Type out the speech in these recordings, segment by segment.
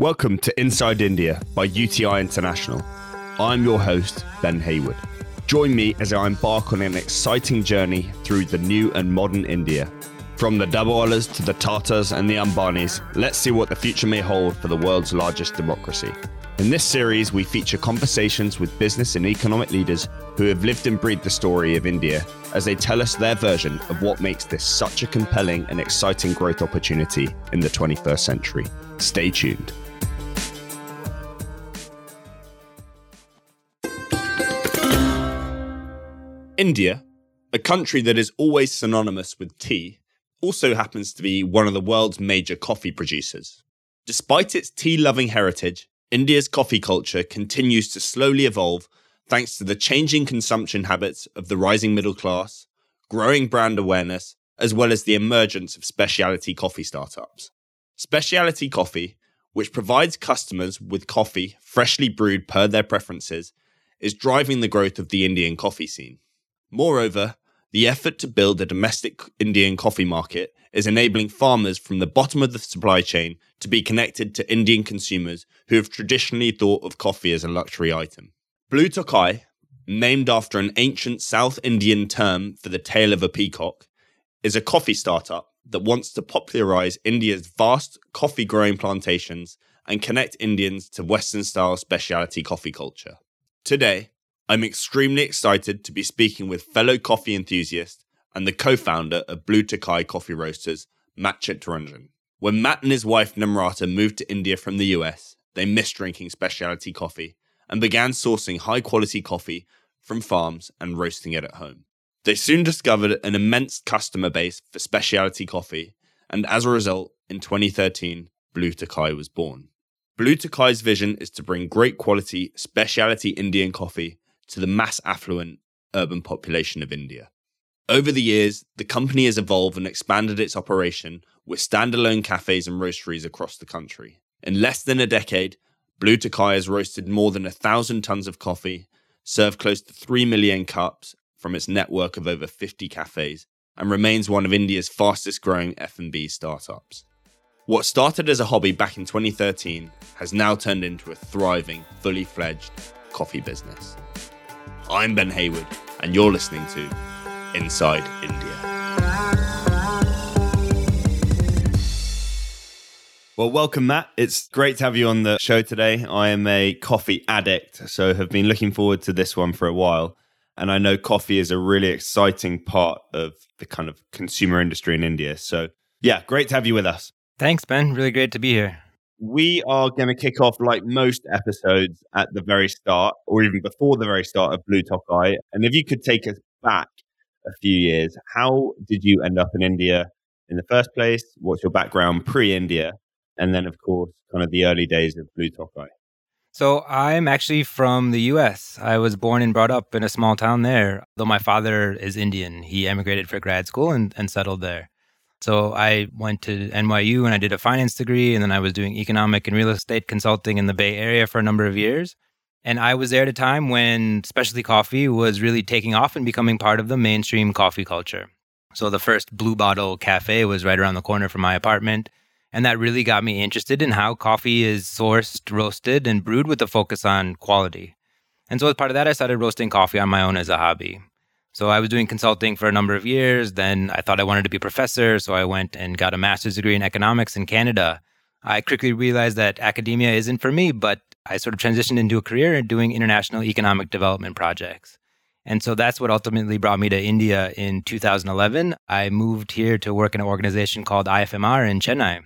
Welcome to Inside India by UTI International. I'm your host, Ben Hayward. Join me as I embark on an exciting journey through the new and modern India. From the Dabbawalas to the Tatas and the Ambanis, let's see what the future may hold for the world's largest democracy. In this series, we feature conversations with business and economic leaders who have lived and breathed the story of India as they tell us their version of what makes this such a compelling and exciting growth opportunity in the 21st century. Stay tuned. India, a country that is always synonymous with tea, also happens to be one of the world's major coffee producers. Despite its tea loving heritage, India's coffee culture continues to slowly evolve thanks to the changing consumption habits of the rising middle class, growing brand awareness, as well as the emergence of specialty coffee startups. Specialty coffee, which provides customers with coffee freshly brewed per their preferences, is driving the growth of the Indian coffee scene. Moreover, the effort to build a domestic Indian coffee market is enabling farmers from the bottom of the supply chain to be connected to Indian consumers who have traditionally thought of coffee as a luxury item. Blue Tokai, named after an ancient South Indian term for the tail of a peacock, is a coffee startup that wants to popularize India's vast coffee growing plantations and connect Indians to Western style specialty coffee culture. Today, I'm extremely excited to be speaking with fellow coffee enthusiast and the co founder of Blue Tokai Coffee Roasters, Matt Chittaranjan. When Matt and his wife Namrata moved to India from the US, they missed drinking specialty coffee and began sourcing high quality coffee from farms and roasting it at home. They soon discovered an immense customer base for specialty coffee, and as a result, in 2013, Blue Tokai was born. Blue Tokai's vision is to bring great quality specialty Indian coffee to the mass affluent urban population of India. Over the years, the company has evolved and expanded its operation with standalone cafes and roasteries across the country. In less than a decade, Blue Tokai has roasted more than a thousand tons of coffee, served close to 3 million cups from its network of over 50 cafes, and remains one of India's fastest growing F&B startups. What started as a hobby back in 2013 has now turned into a thriving, fully fledged coffee business. I'm Ben Hayward, and you're listening to Inside India. Well, welcome, Matt. It's great to have you on the show today. I am a coffee addict, so have been looking forward to this one for a while. And I know coffee is a really exciting part of the kind of consumer industry in India. So, yeah, great to have you with us. Thanks, Ben. Really great to be here we are going to kick off like most episodes at the very start or even before the very start of Blue Tokai. And if you could take us back a few years, how did you end up in India in the first place? What's your background pre India? And then, of course, kind of the early days of Blue Tokai. So I'm actually from the US. I was born and brought up in a small town there, though my father is Indian. He emigrated for grad school and, and settled there. So I went to NYU and I did a finance degree, and then I was doing economic and real estate consulting in the Bay Area for a number of years. And I was there at a time when specialty coffee was really taking off and becoming part of the mainstream coffee culture. So the first Blue Bottle Cafe was right around the corner from my apartment. And that really got me interested in how coffee is sourced, roasted, and brewed with a focus on quality. And so, as part of that, I started roasting coffee on my own as a hobby. So I was doing consulting for a number of years. Then I thought I wanted to be a professor. So I went and got a master's degree in economics in Canada. I quickly realized that academia isn't for me, but I sort of transitioned into a career in doing international economic development projects. And so that's what ultimately brought me to India in 2011. I moved here to work in an organization called IFMR in Chennai,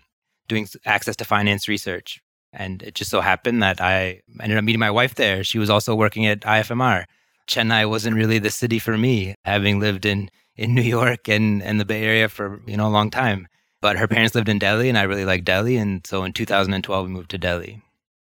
doing access to finance research. And it just so happened that I ended up meeting my wife there. She was also working at IFMR. Chennai wasn't really the city for me, having lived in, in New York and, and the Bay Area for you know a long time. But her parents lived in Delhi, and I really liked Delhi, and so in 2012 we moved to Delhi.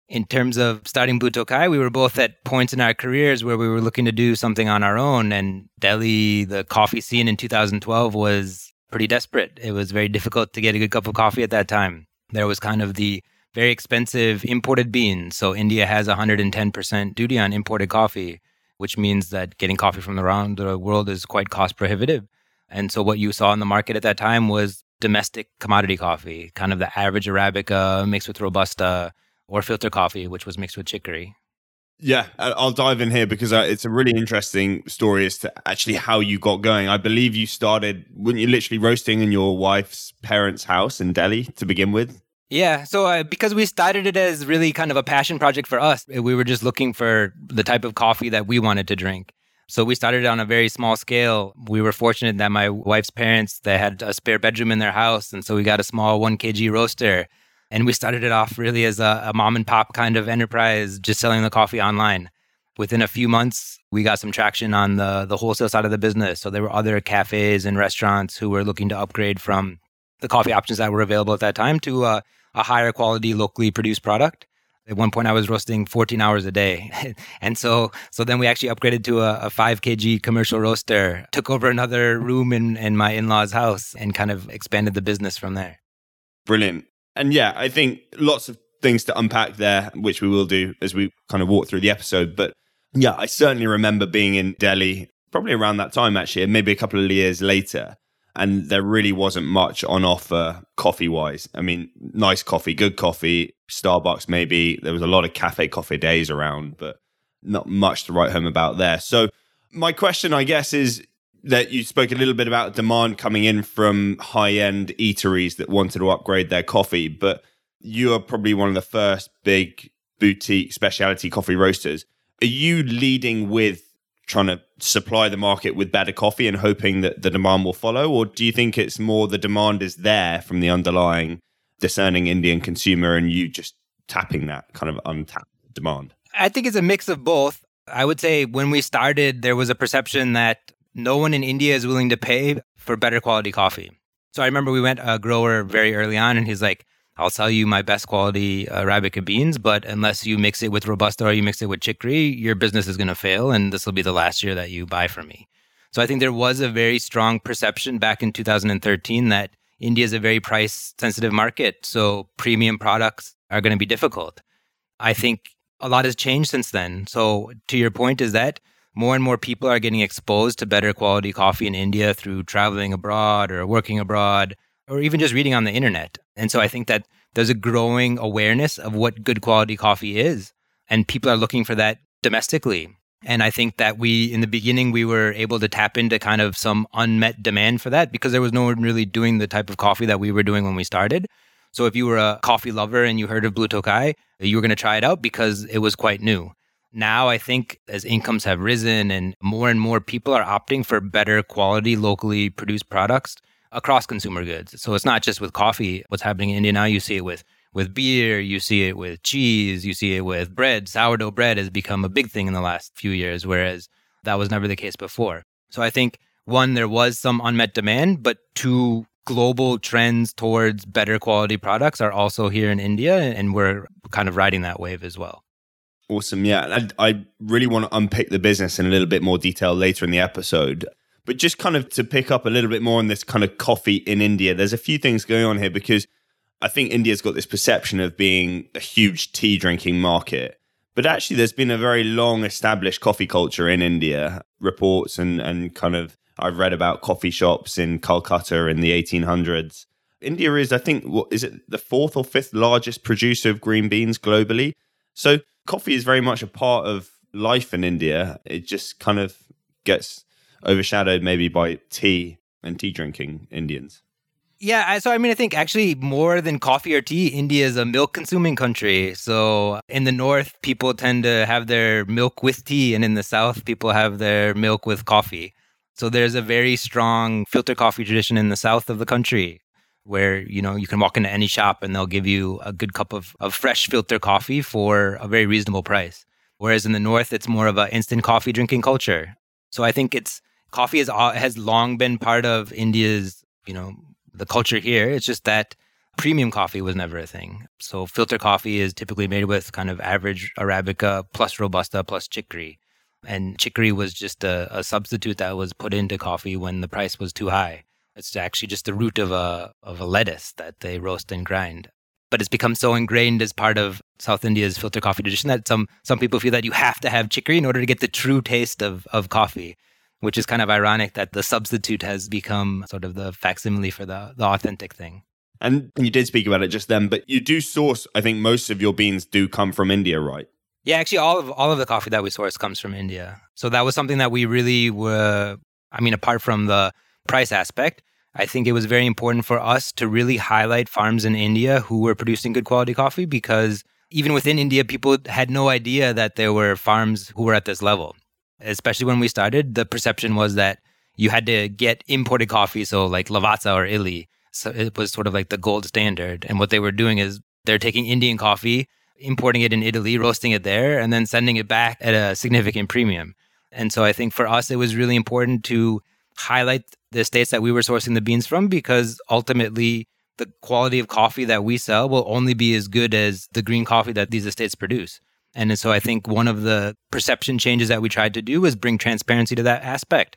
In terms of starting Blue Tokai, we were both at points in our careers where we were looking to do something on our own, and Delhi, the coffee scene in 2012 was pretty desperate. It was very difficult to get a good cup of coffee at that time. There was kind of the very expensive imported beans. So India has 110% duty on imported coffee which means that getting coffee from around the world is quite cost prohibitive. And so what you saw in the market at that time was domestic commodity coffee, kind of the average Arabica mixed with Robusta, or filter coffee, which was mixed with chicory. Yeah, I'll dive in here because uh, it's a really interesting story as to actually how you got going. I believe you started, weren't you literally roasting in your wife's parents' house in Delhi to begin with? Yeah. So, uh, because we started it as really kind of a passion project for us, we were just looking for the type of coffee that we wanted to drink. So we started on a very small scale. We were fortunate that my wife's parents they had a spare bedroom in their house, and so we got a small one kg roaster, and we started it off really as a, a mom and pop kind of enterprise, just selling the coffee online. Within a few months, we got some traction on the the wholesale side of the business. So there were other cafes and restaurants who were looking to upgrade from the coffee options that were available at that time to uh, a higher quality, locally produced product. At one point, I was roasting 14 hours a day, and so so then we actually upgraded to a, a five kg commercial roaster. Took over another room in in my in law's house and kind of expanded the business from there. Brilliant, and yeah, I think lots of things to unpack there, which we will do as we kind of walk through the episode. But yeah, I certainly remember being in Delhi probably around that time actually, and maybe a couple of years later, and there really wasn't much on offer coffee wise. I mean, nice coffee, good coffee, Starbucks maybe. There was a lot of cafe coffee days around, but not much to write home about there. So, my question, I guess, is that you spoke a little bit about demand coming in from high end eateries that wanted to upgrade their coffee, but you are probably one of the first big boutique specialty coffee roasters. Are you leading with trying to supply the market with better coffee and hoping that the demand will follow? Or do you think it's more the demand is there from the underlying discerning Indian consumer and you just tapping that kind of untapped demand? I think it's a mix of both. I would say when we started, there was a perception that no one in India is willing to pay for better quality coffee. So I remember we went a grower very early on, and he's like, I'll sell you my best quality Arabica beans, but unless you mix it with Robusta or you mix it with chicory, your business is going to fail. And this will be the last year that you buy from me. So I think there was a very strong perception back in 2013 that India is a very price sensitive market. So premium products are going to be difficult. I think a lot has changed since then. So to your point, is that more and more people are getting exposed to better quality coffee in India through traveling abroad or working abroad or even just reading on the internet. And so I think that there's a growing awareness of what good quality coffee is. And people are looking for that domestically. And I think that we, in the beginning, we were able to tap into kind of some unmet demand for that because there was no one really doing the type of coffee that we were doing when we started. So if you were a coffee lover and you heard of Blue Tokai, you were going to try it out because it was quite new. Now, I think as incomes have risen and more and more people are opting for better quality, locally produced products, across consumer goods. So it's not just with coffee. What's happening in India now, you see it with with beer, you see it with cheese, you see it with bread. Sourdough bread has become a big thing in the last few years, whereas that was never the case before. So I think one, there was some unmet demand, but two, global trends towards better quality products are also here in India, and we're kind of riding that wave as well. Awesome. Yeah. I, I really want to unpick the business in a little bit more detail later in the episode. But just kind of to pick up a little bit more on this kind of coffee in India, there's a few things going on here because I think India's got this perception of being a huge tea drinking market. But actually, there's been a very long established coffee culture in India. Reports and, and kind of, I've read about coffee shops in Calcutta in the 1800s. India is, I think, what is it, the fourth or fifth largest producer of green beans globally? So coffee is very much a part of life in India. It just kind of gets overshadowed maybe by tea and tea drinking Indians. Yeah, so I mean, I think actually more than coffee or tea, India is a milk consuming country. So in the north, people tend to have their milk with tea, and in the south, people have their milk with coffee. So there's a very strong filter coffee tradition in the south of the country where you know you can walk into any shop and they'll give you a good cup of, of fresh filter coffee for a very reasonable price whereas in the north it's more of an instant coffee drinking culture so i think it's coffee has has long been part of India's, you know, the culture here. It's just that premium coffee was never a thing. So filter coffee is typically made with kind of average arabica plus robusta plus chicory. And chicory was just a, a substitute that was put into coffee when the price was too high. It's actually just the root of a of a lettuce that they roast and grind. But it's become so ingrained as part of South India's filter coffee tradition that some some people feel that you have to have chicory in order to get the true taste of of coffee which is kind of ironic that the substitute has become sort of the facsimile for the, the authentic thing. And you did speak about it just then, but you do source, I think most of your beans do come from India, right? Yeah, actually all of all of the coffee that we source comes from India. So that was something that we really were I mean apart from the price aspect, I think it was very important for us to really highlight farms in India who were producing good quality coffee because even within India people had no idea that there were farms who were at this level. Especially when we started, the perception was that you had to get imported coffee so like Lavazza or Illy so it was sort of like the gold standard. And what they were doing is they're taking Indian coffee, importing it in Italy, roasting it there, and then sending it back at a significant premium. And so I think for us, it was really important to highlight the states that we were sourcing the beans from because ultimately the quality of coffee that we sell will only be as good as the green coffee that these estates produce. And so I think one of the perception changes that we tried to do was bring transparency to that aspect.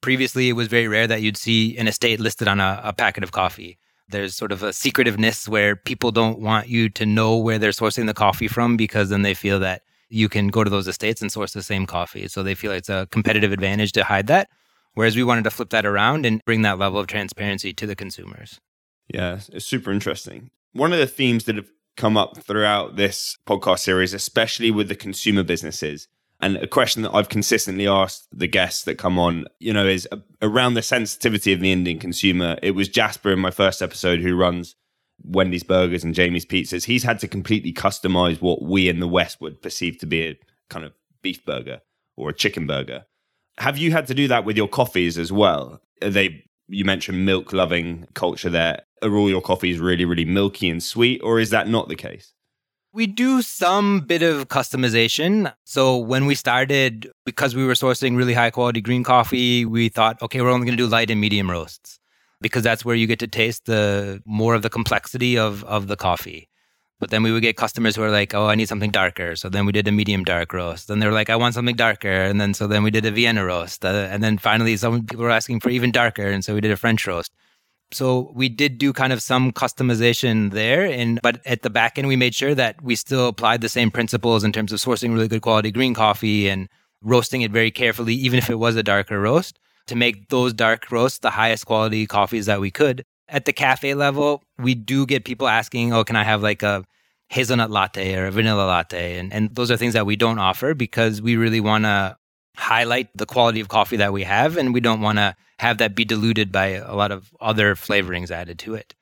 Previously, it was very rare that you'd see an estate listed on a, a packet of coffee. There's sort of a secretiveness where people don't want you to know where they're sourcing the coffee from because then they feel that you can go to those estates and source the same coffee. So they feel it's a competitive advantage to hide that. Whereas we wanted to flip that around and bring that level of transparency to the consumers. Yeah, it's super interesting. One of the themes that have come up throughout this podcast series, especially with the consumer businesses, and a question that I've consistently asked the guests that come on, you know, is uh, around the sensitivity of the Indian consumer. It was Jasper in my first episode who runs Wendy's Burgers and Jamie's Pizzas. He's had to completely customize what we in the West would perceive to be a kind of beef burger or a chicken burger. Have you had to do that with your coffees as well? Are they you mentioned milk loving culture there. Are all your coffees really, really milky and sweet, or is that not the case? We do some bit of customization. So when we started, because we were sourcing really high quality green coffee, we thought, okay, we're only going to do light and medium roasts because that's where you get to taste the more of the complexity of of the coffee. But then we would get customers who are like, oh, I need something darker. So then we did a medium dark roast. Then they're like, I want something darker. And then so then we did a Vienna roast. Uh, and then finally, some people were asking for even darker. And so we did a French roast. So we did do kind of some customization there, and but at the back end, we made sure that we still applied the same principles in terms of sourcing really good quality green coffee and roasting it very carefully, even if it was a darker roast, to make those dark roasts the highest quality coffees that we could. At the cafe level, we do get people asking, "Oh, can I have like a hazelnut latte or a vanilla latte?" And and those are things that we don't offer because we really want to highlight the quality of coffee that we have, and we don't want to have that be diluted by a lot of other flavorings added to it.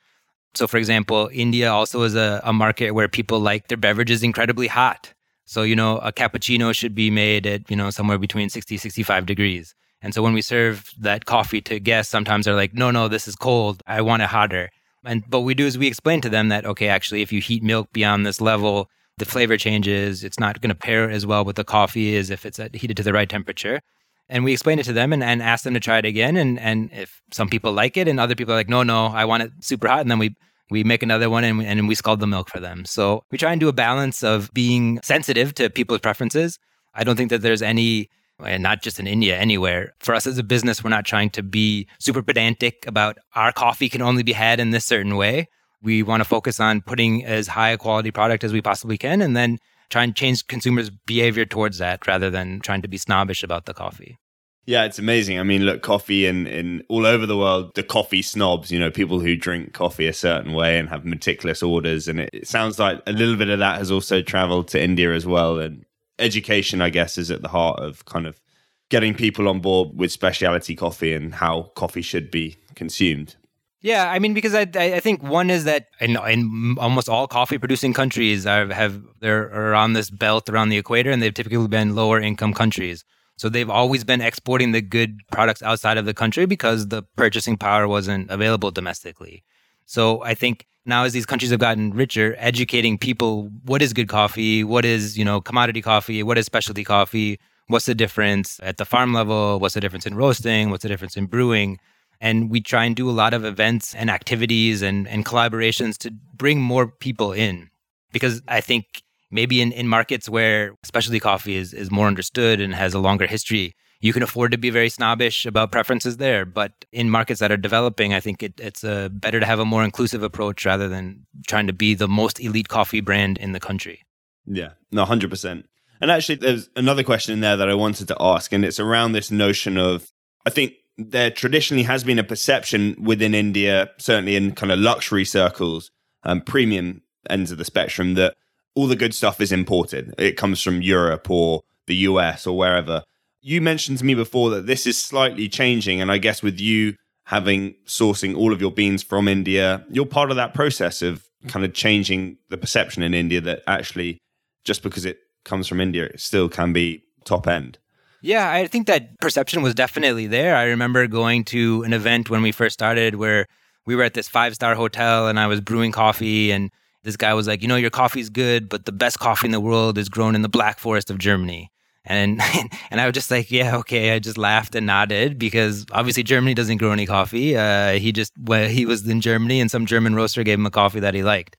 So, for example, India also is a, a market where people like their beverages incredibly hot. So, you know, a cappuccino should be made at, you know, somewhere between 60, 65 degrees. And so when we serve that coffee to guests, sometimes they're like, no, no, this is cold. I want it hotter. And what we do is we explain to them that, okay, actually, if you heat milk beyond this level, the flavor changes. It's not going to pair as well with the coffee as if it's heated to the right temperature and we explained it to them and, and asked them to try it again. And and if some people like it and other people are like no no i want it super hot. And then we we make another one and, and we scald the milk for them. So we try and do a balance of being sensitive to people's preferences. I don't think that there's any and not just in india anywhere. For us as a business we're not trying to be super pedantic about our coffee can only be had in this certain way. We want to focus on putting as high a quality product as we possibly can. And then try and change consumers' behavior towards that rather than trying to be snobbish about the coffee. Yeah, it's amazing. I mean, look, coffee in, in all over the world, the coffee snobs, you know, people who drink coffee a certain way and have meticulous orders. And it, it sounds like a little bit of that has also traveled to India as well. And education, I guess, is at the heart of kind of getting people on board with specialty coffee and how coffee should be consumed. Yeah, I mean, because I I think one is that in, in almost all coffee producing countries are, have they're around this belt around the equator, and they've typically been lower income countries. So they've always been exporting the good products outside of the country because the purchasing power wasn't available domestically. So I think now as these countries have gotten richer, educating people what is good coffee, what is you know commodity coffee, what is specialty coffee, what's the difference at the farm level, what's the difference in roasting, what's the difference in brewing and we try and do a lot of events and activities and, and collaborations to bring more people in. Because I think maybe in, in markets where specialty coffee is, is more understood and has a longer history, you can afford to be very snobbish about preferences there. But in markets that are developing, I think it, it's uh, better to have a more inclusive approach rather than trying to be the most elite coffee brand in the country. Yeah, no, 100%. And actually, there's another question in there that I wanted to ask, and it's around this notion of I think there traditionally has been a perception within India, certainly in kind of luxury circles, um, premium ends of the spectrum, that all the good stuff is imported. It comes from Europe or the US or wherever. You mentioned to me before that this is slightly changing. And I guess with you having sourcing all of your beans from India, you're part of that process of kind of changing the perception in India that actually just because it comes from India, it still can be top end. Yeah, I think that perception was definitely there. I remember going to an event when we first started where we were at this five star hotel and I was brewing coffee and this guy was like, you know, your coffee's good, but the best coffee in the world is grown in the Black Forest of Germany. And and I was just like, yeah, okay. I just laughed and nodded because obviously Germany doesn't grow any coffee. Uh, he just well, he was in Germany and some German roaster gave him a coffee that he liked.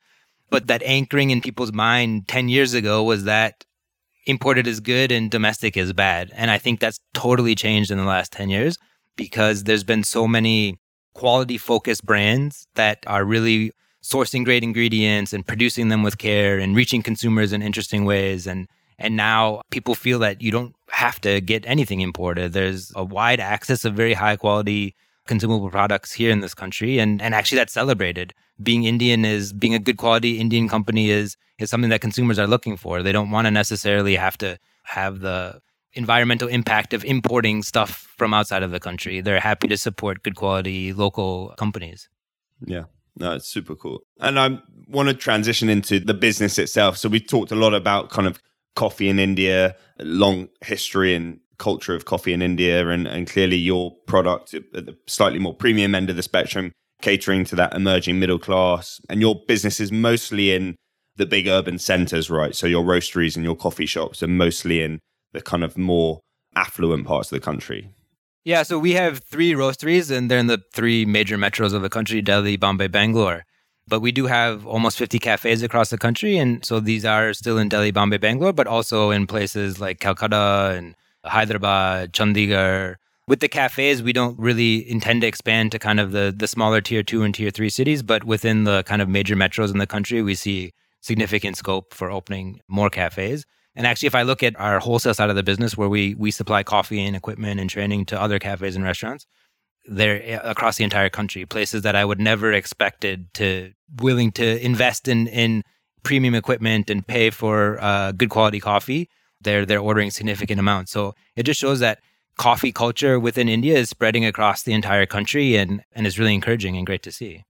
But that anchoring in people's mind ten years ago was that imported is good and domestic is bad. And I think that's totally changed in the last 10 years because there's been so many quality focused brands that are really sourcing great ingredients and producing them with care and reaching consumers in interesting ways and and now people feel that you don't have to get anything imported. There's a wide access of very high quality consumable products here in this country and and actually that's celebrated being indian is being a good quality indian company is is something that consumers are looking for. They don't want to necessarily have to have the environmental impact of importing stuff from outside of the country. They're happy to support good quality local companies. Yeah. No it's super cool. And i want to transition into the business itself. So we talked a lot about kind of coffee in india long history and culture of coffee in India, and, and clearly your product at the slightly more premium end of the spectrum, catering to that emerging middle class. And your business is mostly in the big urban centers, right? So your roasteries and your coffee shops are mostly in the kind of more affluent parts of the country. Yeah, so we have three roasteries, and they're in the three major metros of the country Delhi, Bombay, Bangalore. But we do have almost 50 cafes across the country. And so these are still in Delhi, Bombay, Bangalore, but also in places like Calcutta and Hyderabad, Chandigarh. With the cafes, we don't really intend to expand to kind of the the smaller tier two and tier three cities, but within the kind of major metros in the country, we see significant scope for opening more cafes. And actually, if I look at our wholesale side of the business, where we we supply coffee and equipment and training to other cafes and restaurants, they're eh, across the entire country, places that I would never expected to willing to invest in in premium equipment and pay for uh, good quality coffee they're they're ordering significant amounts. So it just shows that coffee culture within India is spreading across the entire country and and is really encouraging and great to see.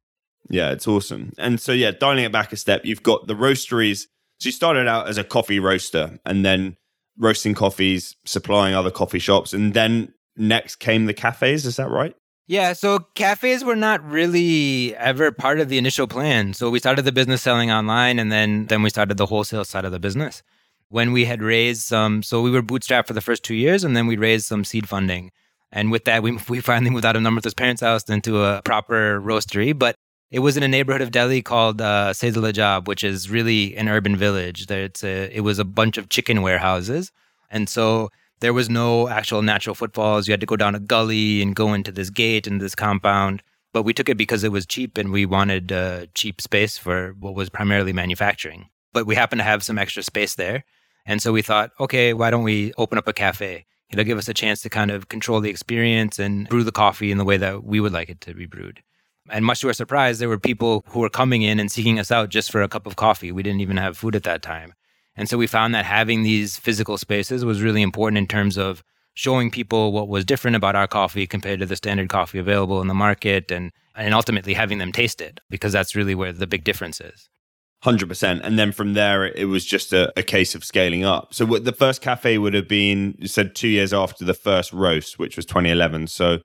Yeah, it's awesome. And so yeah, dialing it back a step, you've got the roasteries. So you started out as a coffee roaster and then roasting coffees, supplying other coffee shops, and then next came the cafes, is that right? Yeah, so cafes were not really ever part of the initial plan. So we started the business selling online and then then we started the wholesale side of the business when we had raised some, so we were bootstrapped for the first two years, and then we raised some seed funding. And with that, we, we finally moved out of Namrata's parents' house into a proper roastery. But it was in a neighborhood of Delhi called uh, which is really an urban village. It's a, it was a bunch of chicken warehouses. And so there was no actual natural footfalls. You had to go down a gully and go into this gate and this compound. But we took it because it was cheap and we wanted uh, cheap space for what was primarily manufacturing. But we happened to have some extra space there. And so we thought, okay, why don't we open up a cafe? It'll give us a chance to kind of control the experience and brew the coffee in the way that we would like it to be brewed. And much to our surprise, there were people who were coming in and seeking us out just for a cup of coffee. We didn't even have food at that time. And so we found that having these physical spaces was really important in terms of showing people what was different about our coffee compared to the standard coffee available in the market and, and ultimately having them taste it because that's really where the big difference is. 100%. And then from there, it was just a, a case of scaling up. So what the first cafe would have been, you said two years after the first roast, which was 2011. So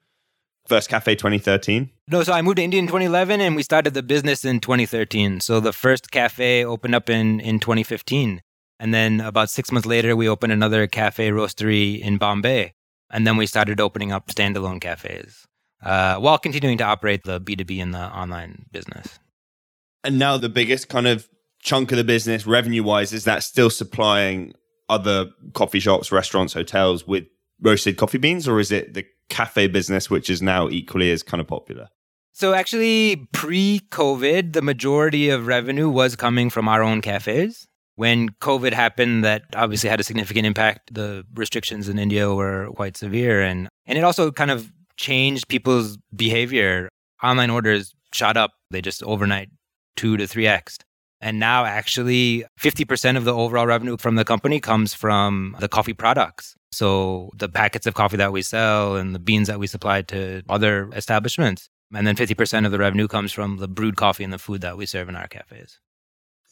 first cafe 2013? No, so I moved to India in 2011 and we started the business in 2013. So the first cafe opened up in, in 2015. And then about six months later, we opened another cafe roastery in Bombay. And then we started opening up standalone cafes uh, while continuing to operate the B2B and the online business. And now the biggest kind of chunk of the business, revenue wise, is that still supplying other coffee shops, restaurants, hotels with roasted coffee beans, or is it the cafe business, which is now equally as kind of popular? So, actually, pre COVID, the majority of revenue was coming from our own cafes. When COVID happened, that obviously had a significant impact. The restrictions in India were quite severe. And, and it also kind of changed people's behavior. Online orders shot up. They just overnight two to three x. And now, actually, 50% of the overall revenue from the company comes from the coffee products. So, the packets of coffee that we sell and the beans that we supply to other establishments. And then 50% of the revenue comes from the brewed coffee and the food that we serve in our cafes.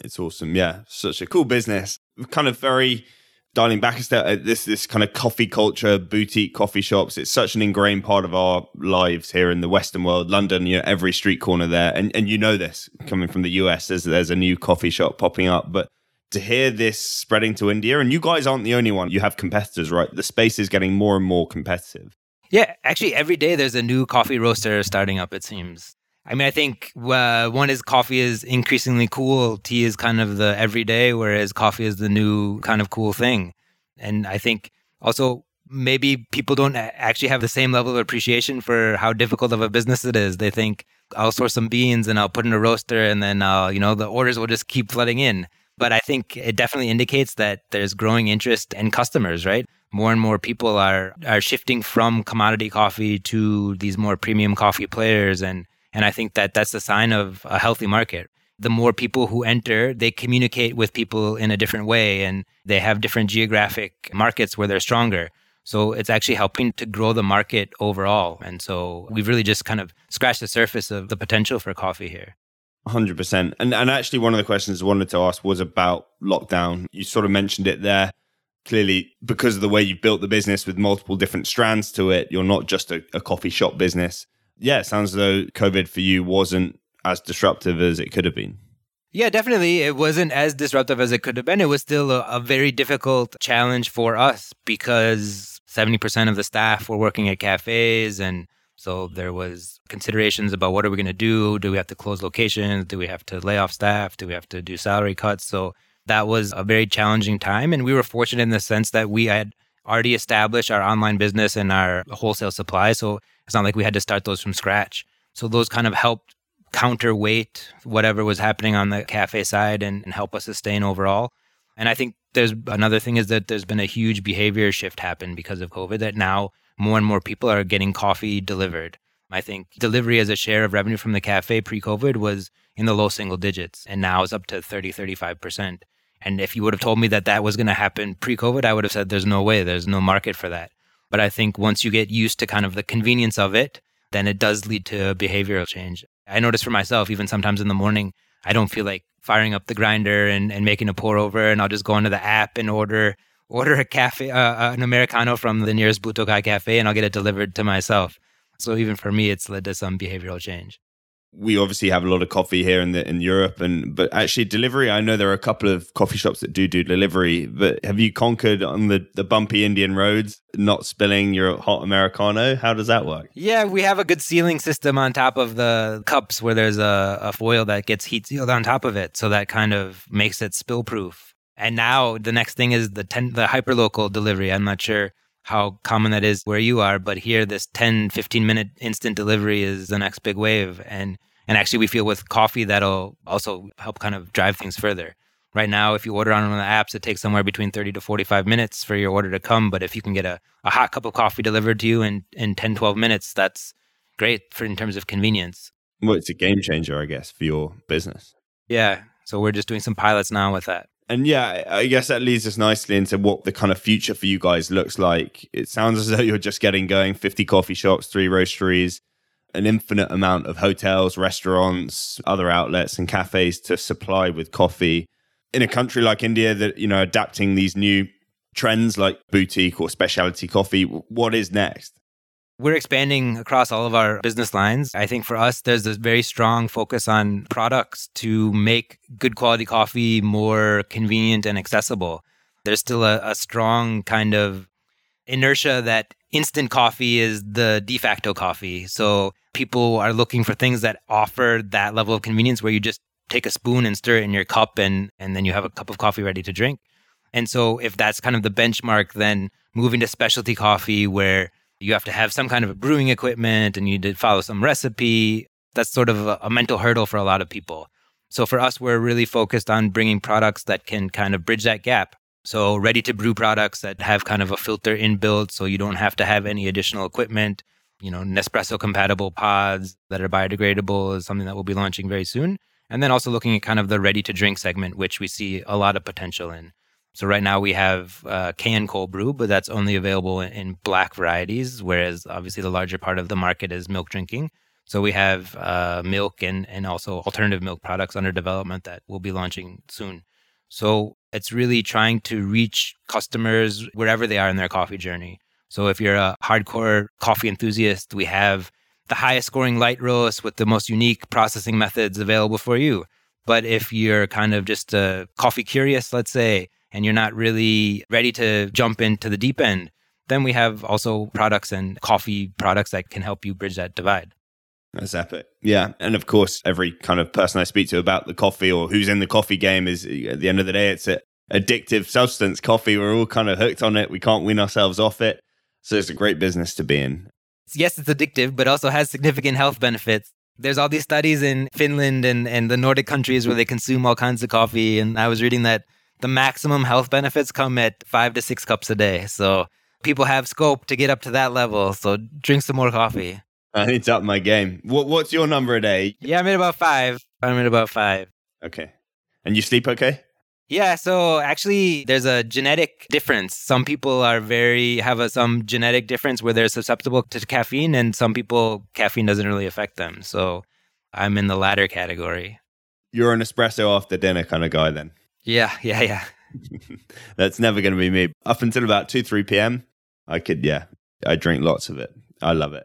It's awesome. Yeah. Such a cool business. Kind of very dialing back a step, uh, this this kind of coffee culture, boutique coffee shops. It's such an ingrained part of our lives here in the Western world. London, you know, every street corner there, and and you know this coming from the US. There's there's a new coffee shop popping up, but to hear this spreading to India, and you guys aren't the only one. You have competitors, right? The space is getting more and more competitive. Yeah, actually, every day there's a new coffee roaster starting up. It seems. I mean, I think uh, one is coffee is increasingly cool. Tea is kind of the everyday, whereas coffee is the new kind of cool thing. And I think also maybe people don't actually have the same level of appreciation for how difficult of a business it is. They think I'll source some beans and I'll put in a roaster and then I'll, you know, the orders will just keep flooding in. But I think it definitely indicates that there's growing interest in customers, right? More and more people are are shifting from commodity coffee to these more premium coffee players and and I think that that's a sign of a healthy market. The more people who enter, they communicate with people in a different way and they have different geographic markets where they're stronger. So it's actually helping to grow the market overall. And so we've really just kind of scratched the surface of the potential for coffee here. 100%. And, and actually, one of the questions I wanted to ask was about lockdown. You sort of mentioned it there. Clearly, because of the way you've built the business with multiple different strands to it, you're not just a, a coffee shop business yeah, it sounds as though COVID for you wasn't as disruptive as it could have been. Yeah, definitely. It wasn't as disruptive as it could have been. It was still a, a very difficult challenge for us because 70% of the staff were working at cafes and so there was considerations about what are we going to do? Do we have to close locations? Do we have to lay off staff? Do we have to do salary cuts? So that was a very challenging time and we were fortunate in the sense that we had already established our online business and our wholesale supply. So it's not like we had to start those from scratch. So those kind of helped counterweight whatever was happening on the cafe side and, and help us sustain overall. And I think there's another thing is that there's been a huge behavior shift happen because of COVID that now more and more people are getting coffee delivered. I think delivery as a share of revenue from the cafe pre COVID was in the low single digits and now it's up to 30, 35%. And if you would have told me that that was going to happen pre COVID, I would have said there's no way, there's no market for that. But I think once you get used to kind of the convenience of it, then it does lead to behavioral change. I notice for myself, even sometimes in the morning, I don't feel like firing up the grinder and, and making a pour over, and I'll just go into the app and order order a cafe, uh, uh an americano from the nearest Blue Tokai cafe, and I'll get it delivered to myself. So even for me, it's led to some behavioral change we obviously have a lot of coffee here in the in Europe, and but actually delivery. I know there are a couple of coffee shops that do do delivery. But have you conquered on the the bumpy Indian roads, not spilling your hot americano? How does that work? Yeah, we have a good sealing system on top of the cups where there's a, a foil that gets heat sealed on top of it, so that kind of makes it spill proof. And now the next thing is the ten, the hyperlocal delivery. I'm not sure how common that is where you are, but here this 10, 15 minute instant delivery is the next big wave. And and actually we feel with coffee that'll also help kind of drive things further. Right now, if you order on one of the apps, it takes somewhere between 30 to 45 minutes for your order to come. But if you can get a, a hot cup of coffee delivered to you in, in 10, 12 minutes, that's great for in terms of convenience. Well, it's a game changer, I guess, for your business. Yeah. So we're just doing some pilots now with that. And yeah, I guess that leads us nicely into what the kind of future for you guys looks like. It sounds as though you're just getting going 50 coffee shops, three roasteries, an infinite amount of hotels, restaurants, other outlets, and cafes to supply with coffee. In a country like India, that, you know, adapting these new trends like boutique or specialty coffee, what is next? We're expanding across all of our business lines. I think for us, there's a very strong focus on products to make good quality coffee more convenient and accessible. There's still a, a strong kind of inertia that instant coffee is the de facto coffee. So people are looking for things that offer that level of convenience where you just take a spoon and stir it in your cup and and then you have a cup of coffee ready to drink. And so if that's kind of the benchmark, then moving to specialty coffee where you have to have some kind of brewing equipment and you did follow some recipe. That's sort of a, a mental hurdle for a lot of people. So for us, we're really focused on bringing products that can kind of bridge that gap. So ready to brew products that have kind of a filter inbuilt so you don't have to have any additional equipment. you know, Nespresso compatible pods that are biodegradable is something that we'll be launching very soon. And then also looking at kind of the ready to drink segment, which we see a lot of potential in. So right now we have uh, can cold brew, but that's only available in black varieties, whereas obviously the larger part of the market is milk drinking. So we have uh, milk and, and also alternative milk products under development that we'll be launching soon. So it's really trying to reach customers wherever they are in their coffee journey. So if you're a hardcore coffee enthusiast, we have the highest scoring light roast with the most unique processing methods available for you. But if you're kind of just a coffee curious, let's say, and you're not really ready to jump into the deep end, then we have also products and coffee products that can help you bridge that divide. That's epic. Yeah. And of course, every kind of person I speak to about the coffee or who's in the coffee game is at the end of the day, it's an addictive substance. Coffee, we're all kind of hooked on it. We can't win ourselves off it. So it's a great business to be in. Yes, it's addictive, but also has significant health benefits. There's all these studies in Finland and, and the Nordic countries where they consume all kinds of coffee. And I was reading that the maximum health benefits come at five to six cups a day. So people have scope to get up to that level. So drink some more coffee. I need to up my game. What, what's your number a day? Yeah, I'm at about five. I'm at about five. Okay. And you sleep okay? Yeah, so actually there's a genetic difference. Some people are very have a some genetic difference where they're susceptible to caffeine and some people caffeine doesn't really affect them. So I'm in the latter category. You're an espresso after dinner kind of guy then. Yeah, yeah, yeah. That's never going to be me. Up until about 2 3 p.m. I could yeah, I drink lots of it. I love it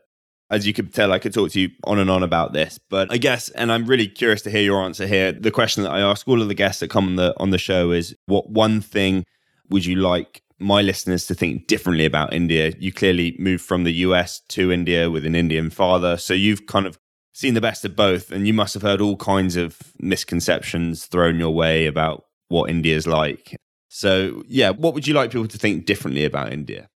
as you could tell, I could talk to you on and on about this, but I guess, and I'm really curious to hear your answer here. The question that I ask all of the guests that come on the on the show is, what one thing would you like my listeners to think differently about India? You clearly moved from the US to India with an Indian father, so you've kind of seen the best of both, and you must have heard all kinds of misconceptions thrown your way about what India is like. So, yeah, what would you like people to think differently about India?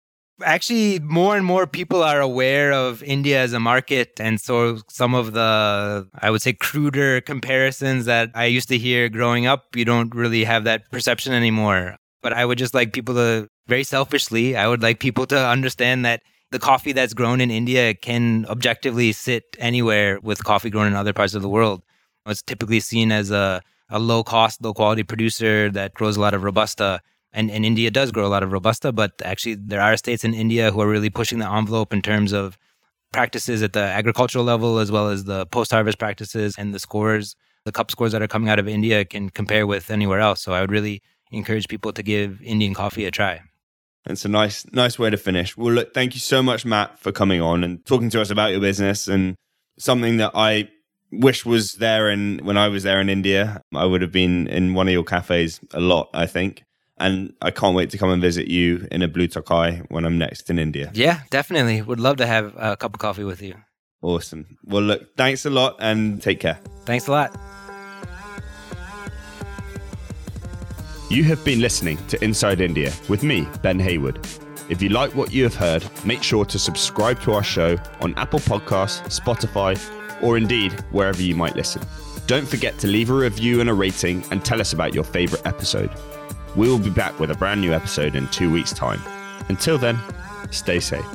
actually more and more people are aware of India as a market. And so some of the, I would say, cruder comparisons that I used to hear growing up, you don't really have that perception anymore. But I would just like people to, very selfishly, I would like people to understand that the coffee that's grown in India can objectively sit anywhere with coffee grown in other parts of the world. It's typically seen as a, a low cost, low quality producer that grows a lot of Robusta and, and India does grow a lot of Robusta, but actually there are states in India who are really pushing the envelope in terms of practices at the agricultural level as well as the post-harvest practices and the scores. The cup scores that are coming out of India can compare with anywhere else. So I would really encourage people to give Indian coffee a try. It's a nice, nice way to finish. Well, look, thank you so much, Matt, for coming on and talking to us about your business and something that I wish was there. And when I was there in India, I would have been in one of your cafes a lot. I think. And I can't wait to come and visit you in a Blue Tokai when I'm next in India. Yeah, definitely. Would love to have a cup of coffee with you. Awesome. Well, look, thanks a lot and take care. Thanks a lot. You have been listening to Inside India with me, Ben Hayward. If you like what you have heard, make sure to subscribe to our show on Apple Podcasts, Spotify, or indeed wherever you might listen. Don't forget to leave a review and a rating and tell us about your favorite episode. We will be back with a brand new episode in two weeks' time. Until then, stay safe.